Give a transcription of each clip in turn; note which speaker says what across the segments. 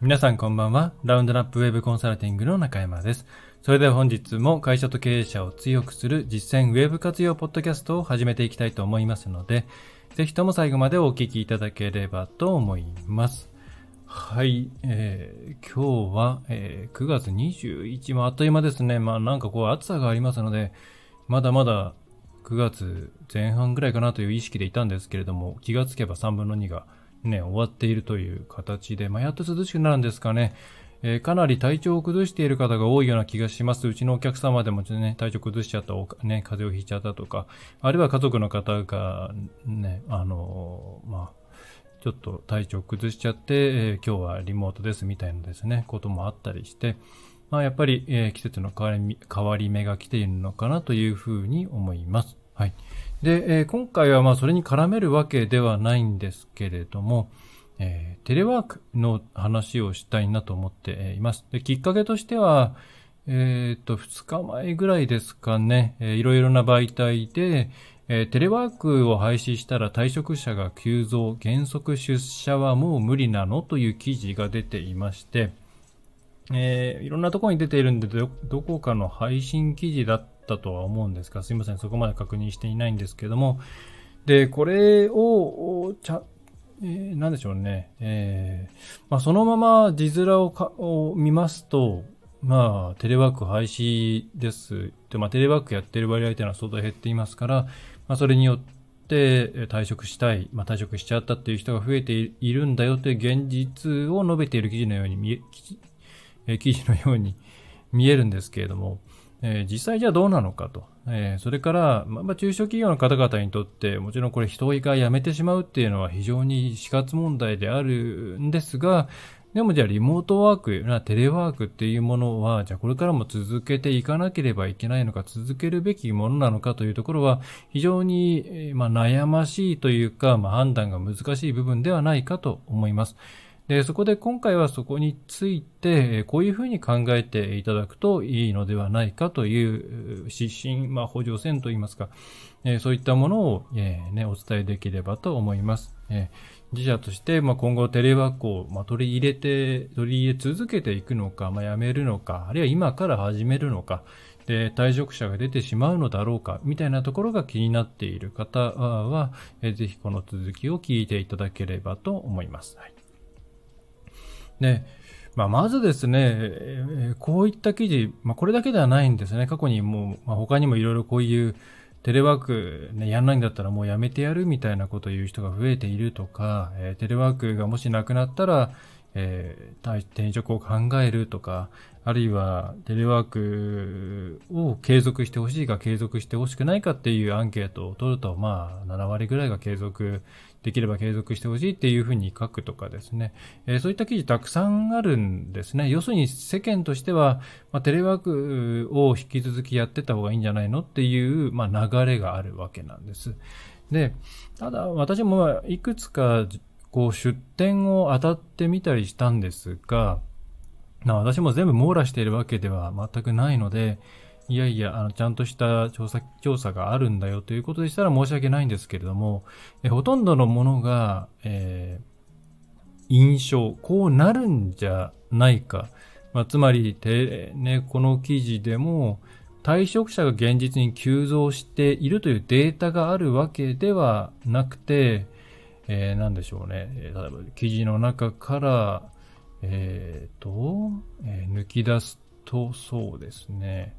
Speaker 1: 皆さんこんばんは。ラウンドナップウェブコンサルティングの中山です。それでは本日も会社と経営者を強くする実践ウェブ活用ポッドキャストを始めていきたいと思いますので、ぜひとも最後までお聞きいただければと思います。はい、えー、今日は、えー、9月21もあっという間ですね。まあなんかこう暑さがありますので、まだまだ9月前半ぐらいかなという意識でいたんですけれども、気がつけば3分の2がね、終わっているという形で、まあ、やっと涼しくなるんですかね。えー、かなり体調を崩している方が多いような気がします。うちのお客様でもちょっとね、体調崩しちゃった、ね、風邪をひいちゃったとか、あるいは家族の方が、ね、あのー、まあ、ちょっと体調崩しちゃって、えー、今日はリモートですみたいなですね、こともあったりして、まあ、やっぱり、え、季節の変わり変わり目が来ているのかなというふうに思います。はい。で、えー、今回はまあそれに絡めるわけではないんですけれども、えー、テレワークの話をしたいなと思っています。できっかけとしては、えっ、ー、と、2日前ぐらいですかね、えー、いろいろな媒体で、えー、テレワークを廃止したら退職者が急増、原則出社はもう無理なのという記事が出ていまして、えー、いろんなところに出ているんでど、どこかの配信記事だったたとは思うんですが、すいません、そこまで確認していないんですけども、で、これを、ちゃ、えー、なんでしょうね、えー、まあ、そのまま字面をかを見ますと、まあ、テレワーク廃止です。で、まあ、テレワークやってる割合というのは相当減っていますから、まあ、それによって退職したい、まあ、退職しちゃったっていう人が増えているんだよという現実を述べている記事のように見、え記事のように見えるんですけれども、えー、実際じゃあどうなのかと。えー、それから、まあ、中小企業の方々にとって、もちろんこれ人が辞めてしまうっていうのは非常に死活問題であるんですが、でもじゃあリモートワーク、テレワークっていうものは、じゃあこれからも続けていかなければいけないのか、続けるべきものなのかというところは、非常に、まあ、悩ましいというか、まあ、判断が難しい部分ではないかと思います。で、そこで今回はそこについて、こういうふうに考えていただくといいのではないかという指針、まあ、補助線といいますか、えそういったものを、えね、お伝えできればと思います。え自社として、まあ、今後テレワークを、まあ、取り入れて、取り入れ続けていくのか、まあ、やめるのか、あるいは今から始めるのか、で、退職者が出てしまうのだろうか、みたいなところが気になっている方は、えぜひこの続きを聞いていただければと思います。はいで、まあ、まずですね、こういった記事、まあ、これだけではないんですね。過去にもう、まあ、他にもいろいろこういうテレワーク、ね、やんないんだったらもうやめてやるみたいなことを言う人が増えているとか、えー、テレワークがもしなくなったら、えー、転職を考えるとか、あるいはテレワークを継続してほしいか継続してほしくないかっていうアンケートを取ると、まあ、7割ぐらいが継続できれば継続してほしいっていうふうに書くとかですね、えー、そういった記事たくさんあるんですね。要するに世間としては、まあ、テレワークを引き続きやってた方がいいんじゃないのっていう、まあ、流れがあるわけなんです。で、ただ私もいくつかこう出店を当たってみたりしたんですが、私も全部網羅しているわけでは全くないので、いやいや、あの、ちゃんとした調査、調査があるんだよということでしたら申し訳ないんですけれども、えほとんどのものが、えー、印象、こうなるんじゃないか。まあ、つまり、て、ね、この記事でも、退職者が現実に急増しているというデータがあるわけではなくて、えー、なんでしょうね。例えば、記事の中から、えっ、ー、と、えー、抜き出すと、そうですね。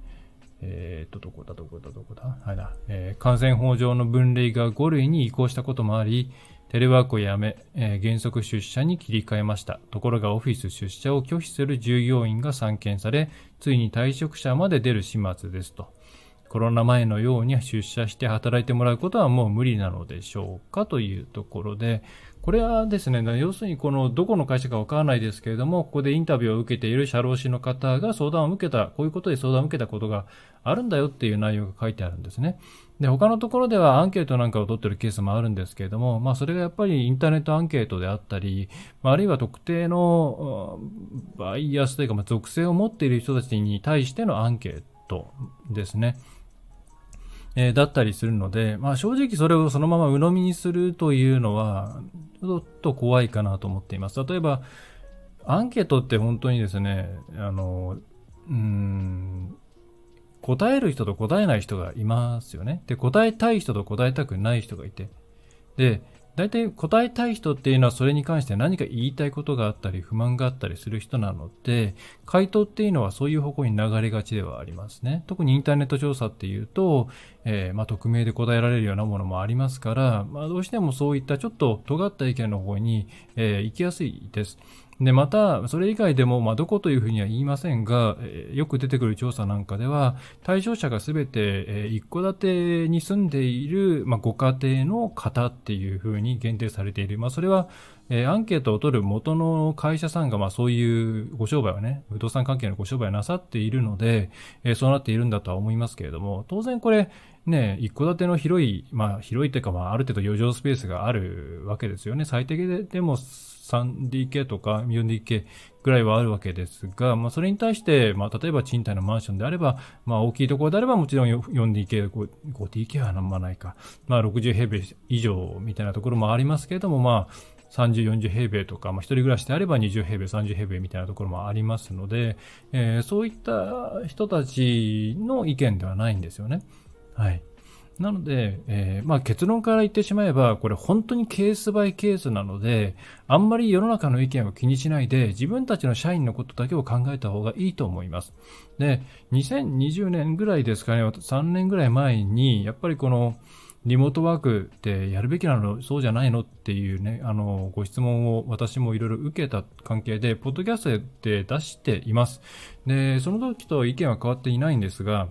Speaker 1: えっ、と、どこだ、どこだ、どこだ？はいだ。えー、感染法上の分類が5類に移行したこともあり、テレワークをやめ、えー、原則出社に切り替えました。ところがオフィス出社を拒否する従業員が散見され、ついに退職者まで出る始末ですと。コロナ前のように出社して働いてもらうことはもう無理なのでしょうか？というところで、これはですね、要するにこのどこの会社かわからないですけれども、ここでインタビューを受けている社労士の方が相談を受けた、こういうことで相談を受けたことがあるんだよっていう内容が書いてあるんですね。で、他のところではアンケートなんかを取ってるケースもあるんですけれども、まあそれがやっぱりインターネットアンケートであったり、あるいは特定のバイアスというか、まあ、属性を持っている人たちに対してのアンケートですね。えー、だったりするので、まあ正直それをそのまま鵜呑みにするというのは、ちょっと怖いかなと思っています。例えば、アンケートって本当にですね、あの、うん、答える人と答えない人がいますよね。で、答えたい人と答えたくない人がいて。で、大体答えたい人っていうのはそれに関して何か言いたいことがあったり不満があったりする人なので、回答っていうのはそういう方向に流れがちではありますね。特にインターネット調査っていうと、えー、まあ、匿名で答えられるようなものもありますから、まあ、どうしてもそういったちょっと尖った意見の方に、えー、行きやすいです。で、また、それ以外でも、まあ、どこというふうには言いませんが、えー、よく出てくる調査なんかでは、対象者がすべて、えー、一戸建てに住んでいる、まあ、ご家庭の方っていうふうに限定されている。まあ、それは、えー、アンケートを取る元の会社さんが、まあ、そういうご商売はね、不動産関係のご商売をなさっているので、えー、そうなっているんだとは思いますけれども、当然これ、ね、一戸建ての広い、まあ、広いというか、まあ、ある程度余剰スペースがあるわけですよね。最低でも 3DK とか 4DK ぐらいはあるわけですが、まあ、それに対して、まあ、例えば賃貸のマンションであれば、まあ、大きいところであればもちろん 4DK、5DK はなんまないか、まあ、60平米以上みたいなところもありますけれども、まあ、30、40平米とか、まあ、一人暮らしであれば20平米、30平米みたいなところもありますので、えー、そういった人たちの意見ではないんですよね。はい。なので、えー、まあ結論から言ってしまえば、これ本当にケースバイケースなので、あんまり世の中の意見を気にしないで、自分たちの社員のことだけを考えた方がいいと思います。で、2020年ぐらいですかね、3年ぐらい前に、やっぱりこの、リモートワークってやるべきなのそうじゃないのっていうね、あの、ご質問を私もいろいろ受けた関係で、ポッドキャストで出しています。で、その時と意見は変わっていないんですが、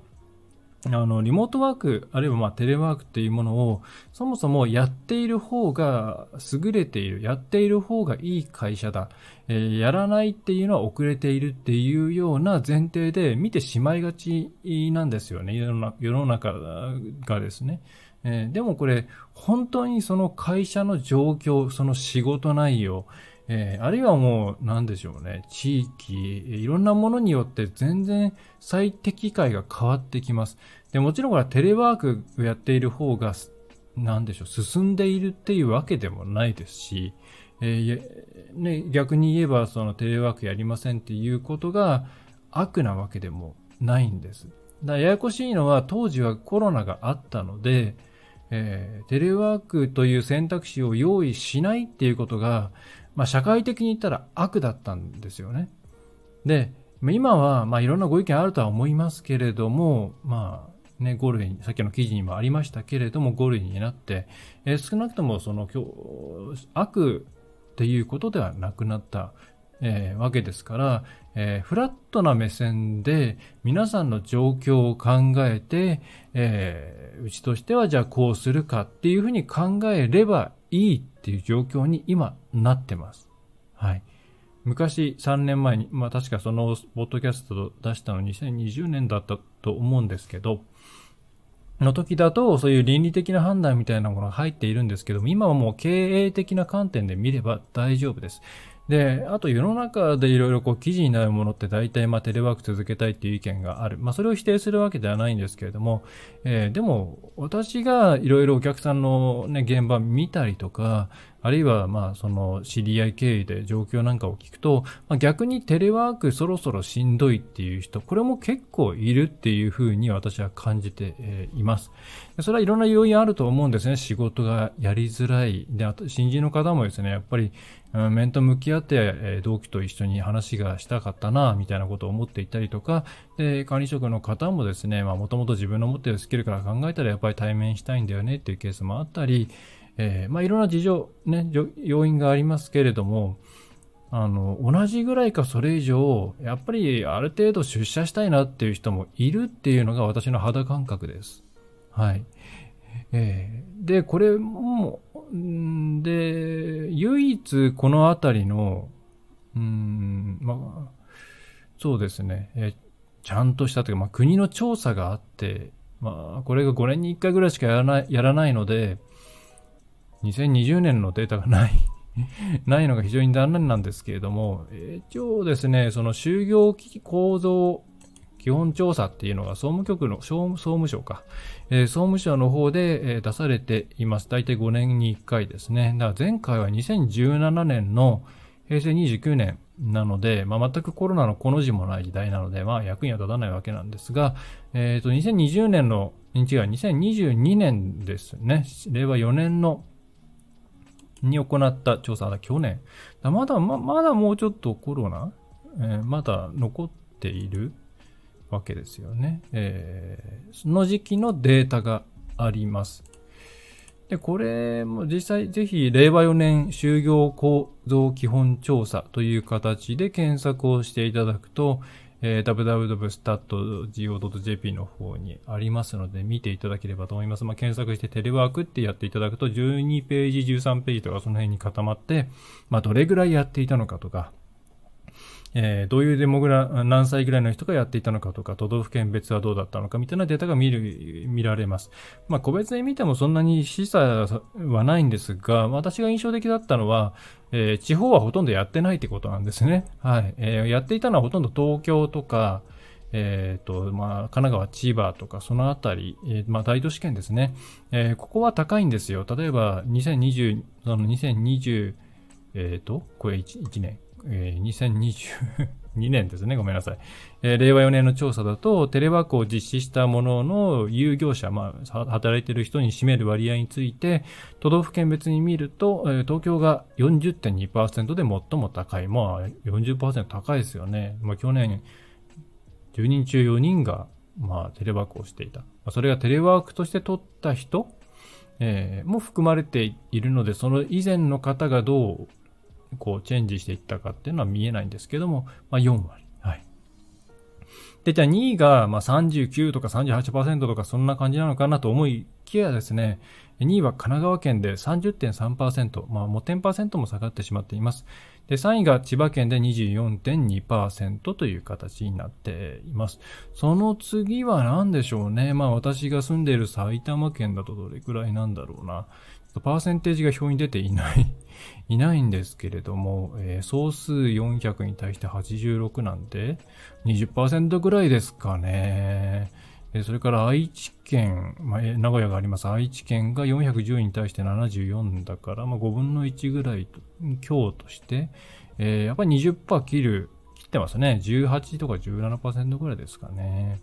Speaker 1: あの、リモートワーク、あるいはまあテレワークっていうものを、そもそもやっている方が優れている、やっている方がいい会社だ、えー、やらないっていうのは遅れているっていうような前提で見てしまいがちなんですよね、世の中がですね。えー、でもこれ、本当にその会社の状況、その仕事内容、えー、あるいはもう、なんでしょうね、地域、いろんなものによって全然最適解が変わってきます。で、もちろんこれテレワークをやっている方が、なんでしょう、進んでいるっていうわけでもないですし、えー、ね、逆に言えば、そのテレワークやりませんっていうことが悪なわけでもないんです。だややこしいのは、当時はコロナがあったので、えー、テレワークという選択肢を用意しないっていうことが、まあ、社会的に言ったら悪だったんですよね。で、今は、まあ、いろんなご意見あるとは思いますけれども、まあ、ね、5類に、さっきの記事にもありましたけれども、5類になって、えー、少なくともその、悪っていうことではなくなった、えー、わけですから、えー、フラットな目線で皆さんの状況を考えて、えー、うちとしてはじゃあこうするかっていうふうに考えればいいっていう状況に今なってます。はい。昔3年前に、まあ確かそのポッドキャスト出したの2020年だったと思うんですけど、の時だとそういう倫理的な判断みたいなものが入っているんですけども、今はもう経営的な観点で見れば大丈夫です。で、あと世の中でいろいろこう記事になるものって大体まあテレワーク続けたいっていう意見がある。まあそれを否定するわけではないんですけれども、えー、でも私がいろいろお客さんのね、現場見たりとか、あるいは、まあ、その、知り合い経緯で状況なんかを聞くと、まあ、逆にテレワークそろそろしんどいっていう人、これも結構いるっていうふうに私は感じています。それはいろんな要因あると思うんですね。仕事がやりづらい。で、あと、新人の方もですね、やっぱり、面と向き合って、同期と一緒に話がしたかったな、みたいなことを思っていたりとか、で、管理職の方もですね、まあ、もともと自分の持っているスキルから考えたらやっぱり対面したいんだよねっていうケースもあったり、えー、まあ、いろんな事情、ね、要因がありますけれども、あの、同じぐらいかそれ以上、やっぱりある程度出社したいなっていう人もいるっていうのが私の肌感覚です。はい。えー、で、これも、んで、唯一このあたりの、うん、まあ、そうですね、えー、ちゃんとしたというか、まあ、国の調査があって、まあ、これが5年に1回ぐらいしかやらない、やらないので、2020年のデータがない ないのが非常に残念なんですけれども、一応ですね、その就業危機構造基本調査っていうのが総務局の、総務省か、えー、総務省の方で、え、出されています。大体5年に1回ですね。だから前回は2017年の、平成29年なので、まあ、全くコロナのこの字もない時代なので、まあ、役には立たないわけなんですが、えっ、ー、と、2020年の、違う、2022年ですね。令和4年の、に行った調査だ、去年。だまだ、ま、まだもうちょっとコロナ、えー、まだ残っているわけですよね。えー、その時期のデータがあります。で、これも実際ぜひ令和4年就業構造基本調査という形で検索をしていただくと、えー、www.stat.go.jp の方にありますので見ていただければと思います。まあ、検索してテレワークってやっていただくと12ページ、13ページとかその辺に固まって、まあ、どれぐらいやっていたのかとか、えー、どういうデモグラ、何歳ぐらいの人がやっていたのかとか、都道府県別はどうだったのかみたいなデータが見る、見られます。まあ、個別に見てもそんなに示唆はないんですが、私が印象的だったのは、えー、地方はほとんどやってないってことなんですね。はい。えー、やっていたのはほとんど東京とか、えっ、ー、と、まあ、神奈川、千葉とか、そのあたり、えー、まあ、大都市圏ですね。えー、ここは高いんですよ。例えば、2020、その2020、えっ、ー、と、これ 1, 1年。えー、2022年ですね。ごめんなさい。えー、令和4年の調査だと、テレワークを実施したものの有業者、まあ、働いている人に占める割合について、都道府県別に見ると、えー、東京が40.2%で最も高い。まあ、40%高いですよね。まあ、去年、10人中4人が、まあ、テレワークをしていたま。それがテレワークとして取った人、えー、も含まれているので、その以前の方がどうこうチェンジしていったかっていうのは見えないんですけども、まあ4割。はい。で、じゃあ2位がまあ39とか38%とかそんな感じなのかなと思いきやですね、2位は神奈川県で30.3%、まあもう10%も下がってしまっています。で、3位が千葉県で24.2%という形になっています。その次は何でしょうね。まあ私が住んでいる埼玉県だとどれくらいなんだろうな。パーセンテージが表に出ていない いないんですけれども、えー、総数400に対して86なんで、20%ぐらいですかね。それから愛知県、まあ、名古屋があります愛知県が410に対して74だから、まあ、5分の1ぐらい、強として、えー、やっぱり20%切る、切ってますね。18とか17%ぐらいですかね。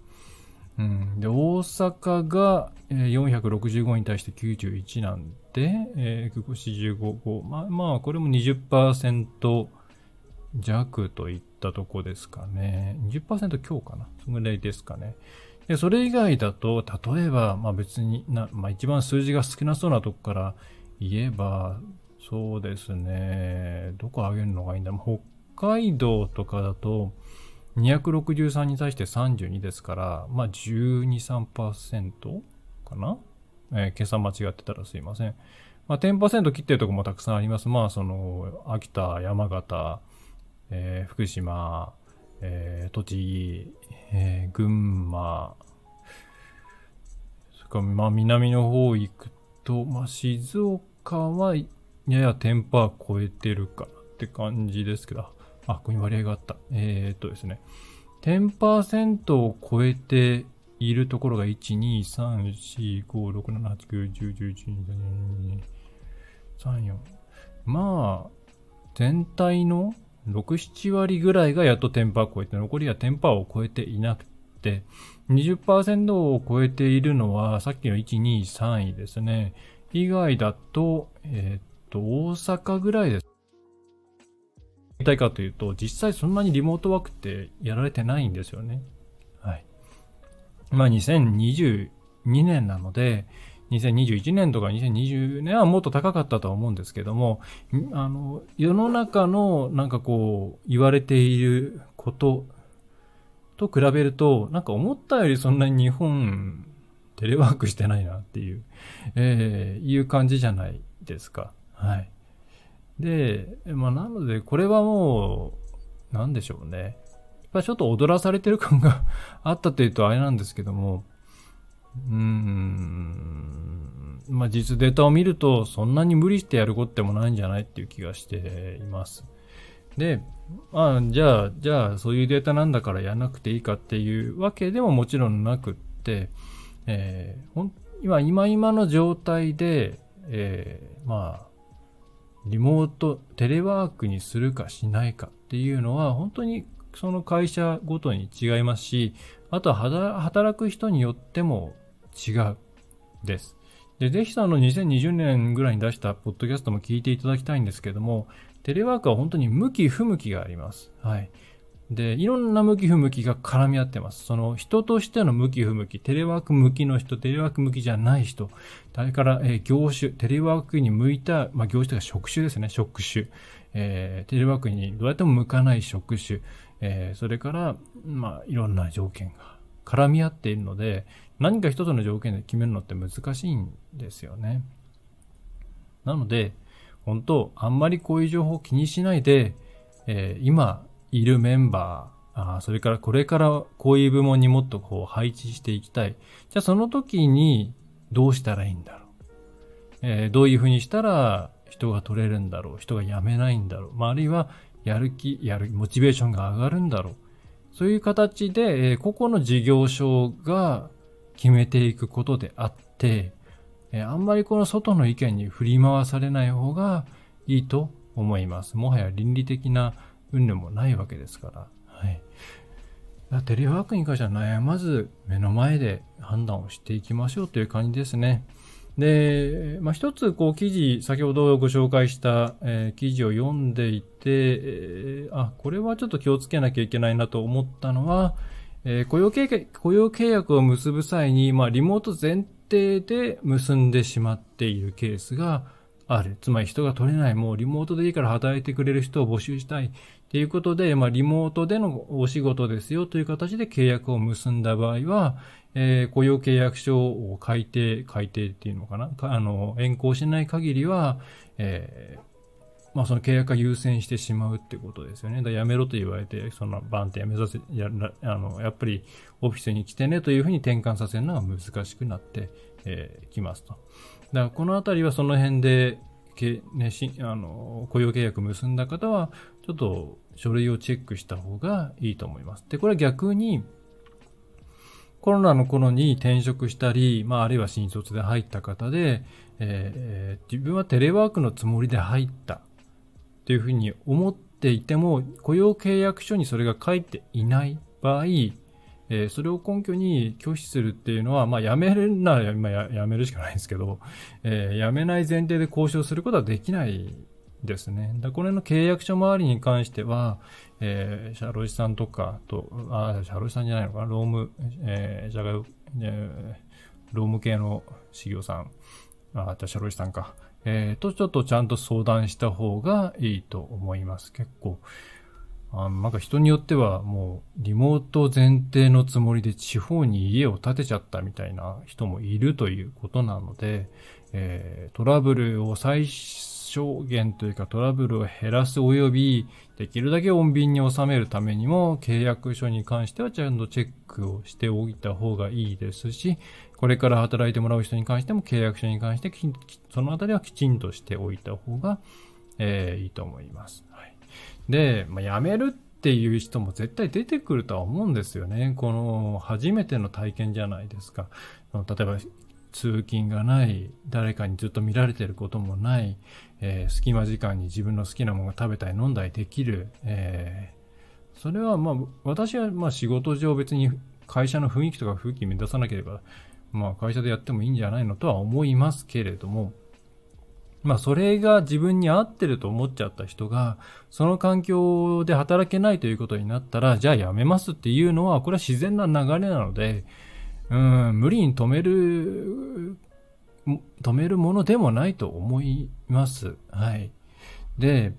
Speaker 1: で、大阪が465に対して91なんで、えー、945、まあ、まあ、これも20%弱といったとこですかね。20%強かな。そのぐらいですかね。で、それ以外だと、例えば、まあ別にな、まあ一番数字が少なそうなとこから言えば、そうですね、どこ上げるのがいいんだ北海道とかだと、263に対して32ですから、まあ12、3%かな？えー、計算間違ってたらすいません。まあ10%切ってるとこもたくさんあります。まあその、秋田、山形、えー、福島、えー、栃木、えー、群馬、それからまあ南の方行くと、まあ静岡はやや10%超えてるかなって感じですけど、あ、ここに割合があった。えー、っとですね。10%を超えているところが1、2、3、4、5、6、7、8、9、10、11、12、3、4。まあ、全体の6、7割ぐらいがやっと10%を超えて、残りは10%を超えていなくて、20%を超えているのは、さっきの1、2、3位ですね。以外だと、えー、っと、大阪ぐらいです。たいかというと、実際そんなにリモートワークってやられてないんですよね。はい。まあ2022年なので、2021年とか2020年はもっと高かったとは思うんですけども、あの、世の中のなんかこう、言われていることと比べると、なんか思ったよりそんなに日本、テレワークしてないなっていう、えー、いう感じじゃないですか。はい。で、まあ、なので、これはもう、なんでしょうね。やっぱちょっと踊らされてる感が あったというとあれなんですけども、うーん、まあ、実データを見ると、そんなに無理してやることでもないんじゃないっていう気がしています。で、まあ、じゃあ、じゃあ、そういうデータなんだからやらなくていいかっていうわけでももちろんなくって、えー、ほん今、今今の状態で、えー、まあ、リモート、テレワークにするかしないかっていうのは、本当にその会社ごとに違いますし、あとは働く人によっても違うです。で、ぜひその2020年ぐらいに出したポッドキャストも聞いていただきたいんですけども、テレワークは本当に向き不向きがあります。はい。で、いろんな向き不向きが絡み合ってます。その人としての向き不向き、テレワーク向きの人、テレワーク向きじゃない人、それから、えー、業種、テレワークに向いた、まあ、業種とか職種ですね、職種。えー、テレワークにどうやっても向かない職種。えー、それから、まあ、いろんな条件が絡み合っているので、何か一つの条件で決めるのって難しいんですよね。なので、本当、あんまりこういう情報を気にしないで、え、今いるメンバー、あそれからこれからこういう部門にもっとこう配置していきたい。じゃあその時にどうしたらいいんだろう。えー、どういうふうにしたら人が取れるんだろう。人が辞めないんだろう。まあ、あるいはやる気、やる、モチベーションが上がるんだろう。そういう形で、えー、個々の事業所が決めていくことであって、えー、あんまりこの外の意見に振り回されない方がいいと思います。もはや倫理的な云々もないわけですから。はい。テレワークに関しては悩まず目の前で判断をしていきましょうという感じですね。で、まあ、一つ、こう、記事、先ほどご紹介した、えー、記事を読んでいて、えー、あ、これはちょっと気をつけなきゃいけないなと思ったのは、えー、雇用契雇用契約を結ぶ際に、まあ、リモート前提で結んでしまっているケースがある。つまり人が取れない、もうリモートでいいから働いてくれる人を募集したい。ということで、まあ、リモートでのお仕事ですよという形で契約を結んだ場合は、えー、雇用契約書を改定、改定っていうのかな？あの、変更しない限りは、えーまあその契約が優先してしまうってことですよね。だやめろと言われて、そのバンってやめさせ、やあの、やっぱりオフィスに来てねというふうに転換させるのが難しくなってき、えー、ますと。だからこのあたりはその辺で、けね、しあの雇用契約結んだ方は、ちょっと書類をチェックした方がいいと思います。で、これは逆に、コロナの頃に転職したり、まあ、あるいは新卒で入った方で、えー、自分はテレワークのつもりで入ったっていうふうに思っていても、雇用契約書にそれが書いていない場合、えー、それを根拠に拒否するっていうのは、まあ、辞めるなら、まあ、やめるしかないんですけど、えー、辞めない前提で交渉することはできないですね。だこれの契約書周りに関しては、えー、社労士さんとかと、あ、社労士さんじゃないのかな、労務、えー、社外、えー、労務系の事業さん、あ、社労士さんか、えー、とちょっとちゃんと相談した方がいいと思います。結構、あなんか人によってはもうリモート前提のつもりで地方に家を建てちゃったみたいな人もいるということなので、えー、トラブルを最小限というかトラブルを減らす及びできるだけ穏便に収めるためにも契約書に関してはちゃんとチェックをしておいた方がいいですし、これから働いてもらう人に関しても契約書に関してそのあたりはきちんとしておいた方が、えー、いいと思います。はい、で、まあ、辞めるっていう人も絶対出てくるとは思うんですよね。この初めての体験じゃないですか。例えば通勤がない、誰かにずっと見られてることもない、えー、隙間時間に自分の好きなものが食べたり飲んだりできる、えー、それはまあ私はまあ仕事上別に会社の雰囲気とか風紀目指さなければまあ会社でやってもいいんじゃないのとは思いますけれども、まあそれが自分に合ってると思っちゃった人が、その環境で働けないということになったら、じゃあ辞めますっていうのは、これは自然な流れなので、うん、無理に止める、止めるものでもないと思います。はい。で、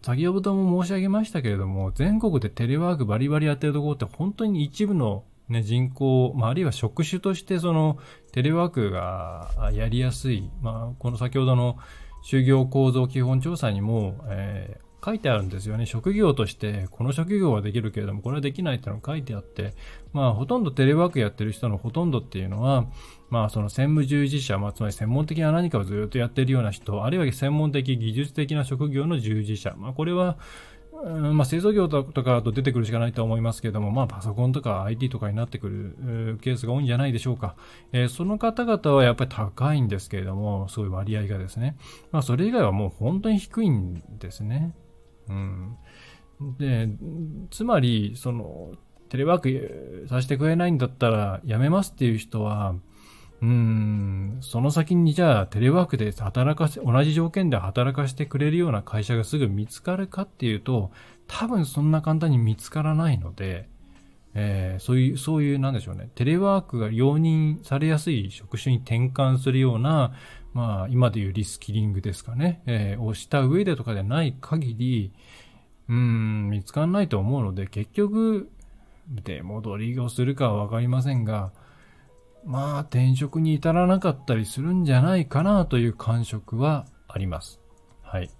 Speaker 1: 先ほども申し上げましたけれども、全国でテレワークバリバリやってるところって本当に一部のね、人口、まあ、あるいは職種としてそのテレワークがやりやすい、まあ、この先ほどの就業構造基本調査にも、えー、書いてあるんですよね。職業として、この職業はできるけれども、これはできないっていうのが書いてあって、まあ、ほとんどテレワークやってる人のほとんどっていうのは、まあ、その専務従事者、まあ、つまり専門的な何かをずっとやってるような人、あるいは専門的、技術的な職業の従事者、まあ、これは、うんまあ、製造業とかと出てくるしかないと思いますけれども、まあ、パソコンとか IT とかになってくるケースが多いんじゃないでしょうか。えー、その方々はやっぱり高いんですけれども、そういう割合がですね。まあ、それ以外はもう本当に低いんですね。うん。で、つまり、その、テレワークさせてくれないんだったらやめますっていう人は、うん、その先にじゃあテレワークで働かせ、同じ条件で働かせてくれるような会社がすぐ見つかるかっていうと、多分そんな簡単に見つからないので、えー、そういう、そういう、なんでしょうね、テレワークが容認されやすい職種に転換するような、まあ、今でいうリスキリングですかね、えー、をした上でとかでない限り、うん、見つからないと思うので、結局、出戻りをするかはわかりませんが、まあ転職に至らなかったりするんじゃないかなという感触はあります。はい。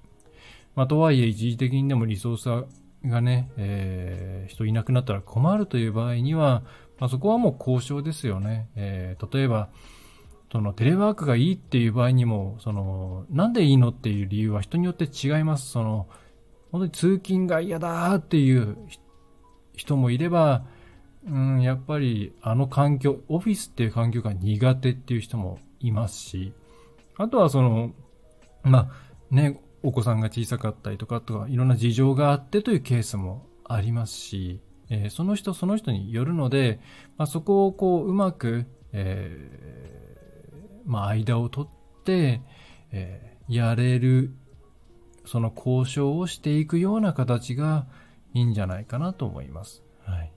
Speaker 1: まあとはいえ一時的にでもリソースがね、えー、人いなくなったら困るという場合には、まあそこはもう交渉ですよね。えー、例えば、そのテレワークがいいっていう場合にも、その、なんでいいのっていう理由は人によって違います。その、本当に通勤が嫌だっていう人もいれば、うん、やっぱりあの環境、オフィスっていう環境が苦手っていう人もいますし、あとはその、まあね、お子さんが小さかったりとか、とかいろんな事情があってというケースもありますし、えー、その人その人によるので、まあ、そこをこううまく、えー、まあ間を取って、えー、やれる、その交渉をしていくような形がいいんじゃないかなと思います。はい。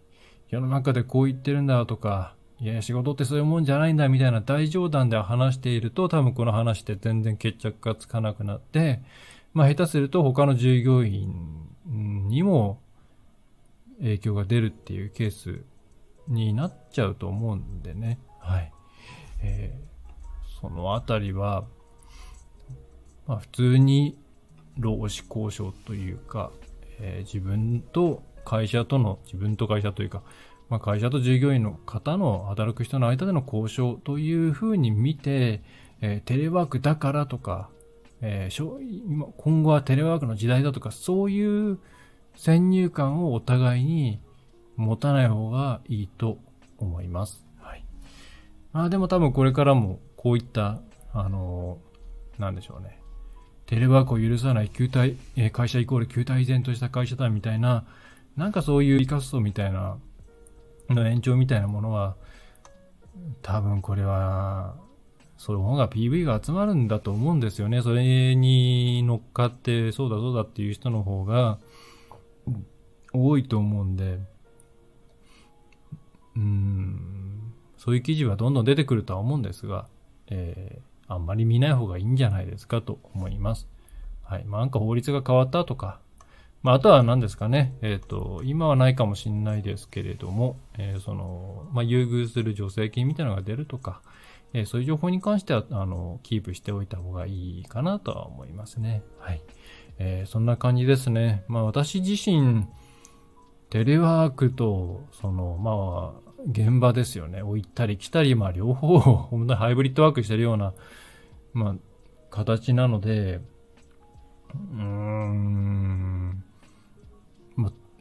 Speaker 1: 世の中でこう言ってるんだとか、いや、仕事ってそういうもんじゃないんだみたいな大冗談で話していると、多分この話って全然決着がつかなくなって、まあ下手すると他の従業員にも影響が出るっていうケースになっちゃうと思うんでね。はい。えー、そのあたりは、まあ普通に労使交渉というか、えー、自分と会社との、自分と会社というか、まあ、会社と従業員の方の働く人の間での交渉というふうに見て、えー、テレワークだからとか、えー、今後はテレワークの時代だとか、そういう先入観をお互いに持たない方がいいと思います。はい。まあでも多分これからもこういった、あのー、なんでしょうね。テレワークを許さない球体、えー、会社イコール球体依然とした会社だみたいな、なんかそういうリカストみたいな、の延長みたいなものは、多分これは、その方が PV が集まるんだと思うんですよね。それに乗っかって、そうだそうだっていう人の方が多いと思うんで、うん、そういう記事はどんどん出てくるとは思うんですが、えー、あんまり見ない方がいいんじゃないですかと思います。はい。まあ、なんか法律が変わったとか、まあ、あとは何ですかね、えっ、ー、と、今はないかもしれないですけれども、えー、その、まあ、優遇する助成金みたいなのが出るとか、えー、そういう情報に関しては、あの、キープしておいた方がいいかなとは思いますね。はい。えー、そんな感じですね。まあ、私自身、テレワークと、その、まあ、現場ですよね。を行ったり来たり、まあ、両方、本当にハイブリッドワークしてるような、まあ、形なので、うーん、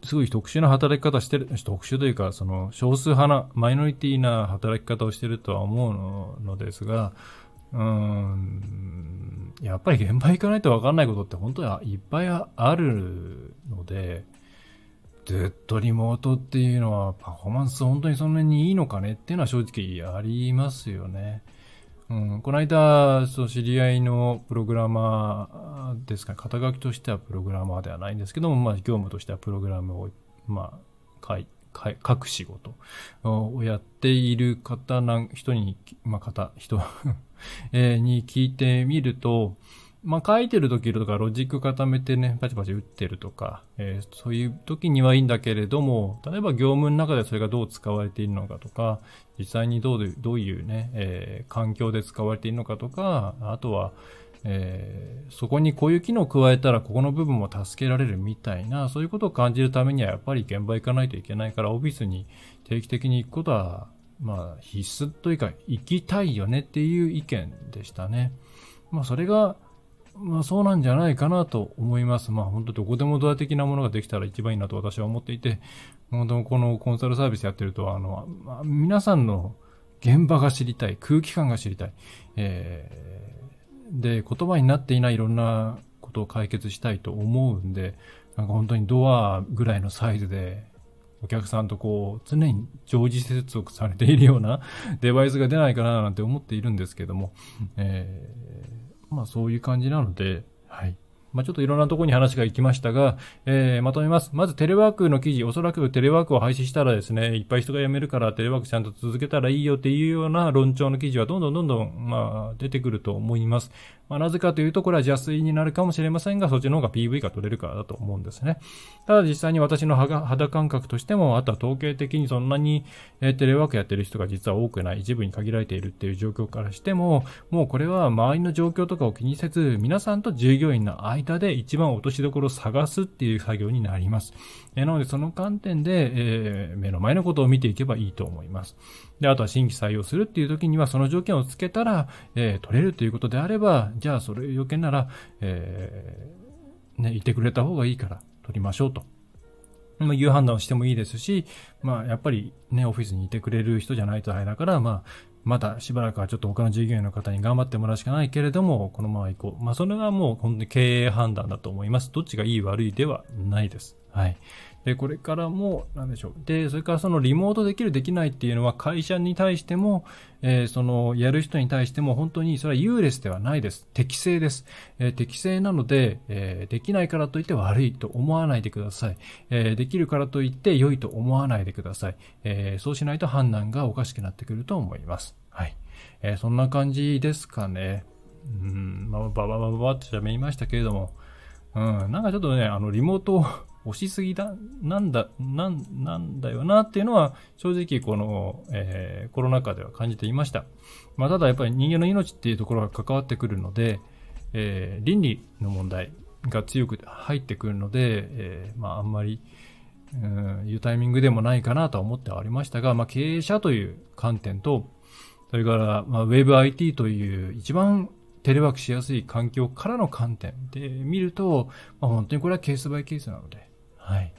Speaker 1: すごい特殊な働き方してる、特殊というか、その少数派な、マイノリティな働き方をしてるとは思うのですが、うーん、やっぱり現場行かないと分かんないことって本当にいっぱいあるので、ずっとリモートっていうのはパフォーマンス本当にそんなにいいのかねっていうのは正直ありますよね。この間、そう、知り合いのプログラマーですか、肩書きとしてはプログラマーではないんですけども、まあ、業務としてはプログラムを、まあ、書、く仕事をやっている方な、人に、まあ、方、人 えに聞いてみると、まあ、書いてる時とかロジック固めてね、パチパチ打ってるとか、えー、そういう時にはいいんだけれども、例えば業務の中でそれがどう使われているのかとか、実際にどうどういうね、えー、環境で使われているのかとか、あとは、えー、そこにこういう機能を加えたらここの部分も助けられるみたいな、そういうことを感じるためにはやっぱり現場行かないといけないから、オフィスに定期的に行くことは、まあ必須というか行きたいよねっていう意見でしたね。まあそれが、まあそうなんじゃないかなと思います。まあ本当どこでもドア的なものができたら一番いいなと私は思っていて、本当このコンサルサービスやってると、あの、まあ、皆さんの現場が知りたい、空気感が知りたい、えー、で、言葉になっていないいろんなことを解決したいと思うんで、なんか本当にドアぐらいのサイズで、お客さんとこう、常に常時接続されているようなデバイスが出ないかななんて思っているんですけども、えー、まあそういう感じなので、はい。まあ、ちょっといろんなところに話が行きましたが、えー、まとめます。まずテレワークの記事、おそらくテレワークを廃止したらですね、いっぱい人が辞めるからテレワークちゃんと続けたらいいよっていうような論調の記事はどんどんどんどん、まあ、出てくると思います。まあ、なぜかというと、これは邪推になるかもしれませんが、そっちの方が PV が取れるからだと思うんですね。ただ実際に私の肌感覚としても、あとは統計的にそんなに、えテレワークやってる人が実は多くない、一部に限られているっていう状況からしても、もうこれは周りの状況とかを気にせず、皆さんと従業員の間で一番落としどころを探すっていう作業になります。えなのでその観点で、えー、目の前のことを見ていけばいいと思います。で、あとは新規採用するっていう時にはその条件をつけたら、え、取れるということであれば、じゃあそれ要件なら、え、ね、いてくれた方がいいから取りましょうと。まあ、いう判断をしてもいいですし、まあ、やっぱりね、オフィスにいてくれる人じゃないとあれだから、まあ、まだしばらくはちょっと他の従業員の方に頑張ってもらうしかないけれども、このまま行こう。まあ、それはもう本当に経営判断だと思います。どっちがいい悪いではないです。はい。で、これからも、なんでしょう。で、それからそのリモートできるできないっていうのは会社に対しても、えー、その、やる人に対しても本当にそれは優劣ではないです。適正です。えー、適正なので、えー、できないからといって悪いと思わないでください。えできるからといって良いと思わないでください。えそうしないと判断がおかしくなってくると思います。はい。えそんな感じですかね。うん、まあ、ばばばばばって喋りましたけれども、うん、なんかちょっとね、あの、リモート押しすぎだ、なんだ、なん、なんだよなっていうのは、正直この、えー、コロナ禍では感じていました。まあ、ただやっぱり人間の命っていうところが関わってくるので、えー、倫理の問題が強く入ってくるので、えー、まあ、あんまり、うん、いうタイミングでもないかなとは思ってはありましたが、まあ、経営者という観点と、それから、まあ、WebIT という一番テレワークしやすい環境からの観点で見ると、まあ、本当にこれはケースバイケースなので、はい。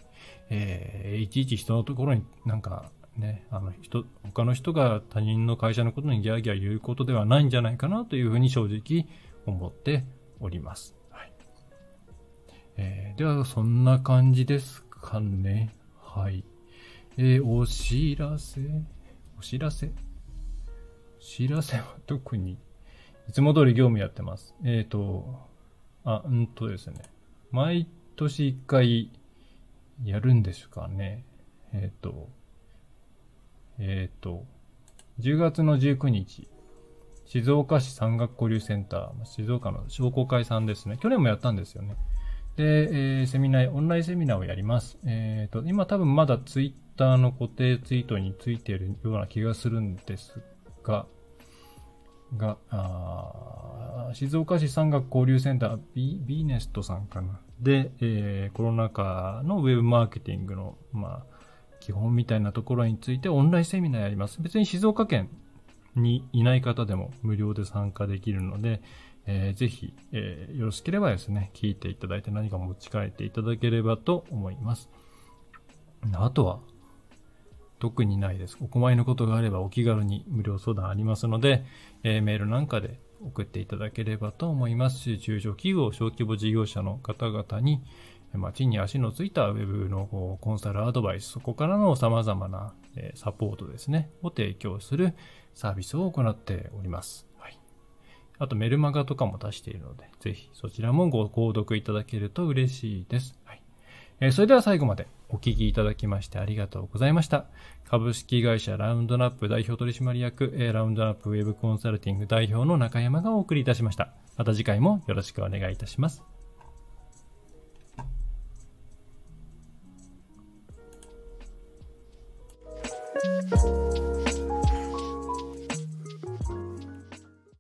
Speaker 1: えー、いちいち人のところになんかね、あの人、他の人が他人の会社のことにギャーギャー言うことではないんじゃないかなというふうに正直思っております。はい。えー、では、そんな感じですかね。はい。えー、お知らせお知らせ？知らせは特に、いつも通り業務やってます。えっ、ー、と、あ、うんとですね。毎年一回、やるんですかね。えっ、ー、と、えっ、ー、と、10月の19日、静岡市山岳交流センター、静岡の商工会さんですね。去年もやったんですよね。で、えー、セミナー、オンラインセミナーをやります。えっ、ー、と、今多分まだツイッターの固定ツイートについているような気がするんですが、が、あ静岡市山岳交流センター、ビビーネストさんかな。で、えー、コロナ禍のウェブマーケティングの、まあ、基本みたいなところについてオンラインセミナーやります。別に静岡県にいない方でも無料で参加できるので、えー、ぜひ、えー、よろしければですね、聞いていただいて何か持ち帰っていただければと思います。あとは、特にないです。お困りのことがあればお気軽に無料相談ありますので、えー、メールなんかで送っていただければと思いますし、中小企業、小規模事業者の方々に、まあ、地に足のついた Web のコンサルアドバイス、そこからの様々なサポートですね、を提供するサービスを行っております。はい。あとメルマガとかも出しているので、ぜひそちらもご購読いただけると嬉しいです。はい。えー、それでは最後までお聞きいただきましてありがとうございました。株式会社ラウンドナップ代表取締役、ラウンドナップウェブコンサルティング代表の中山がお送りいたしました。また次回もよろしくお願いいたします。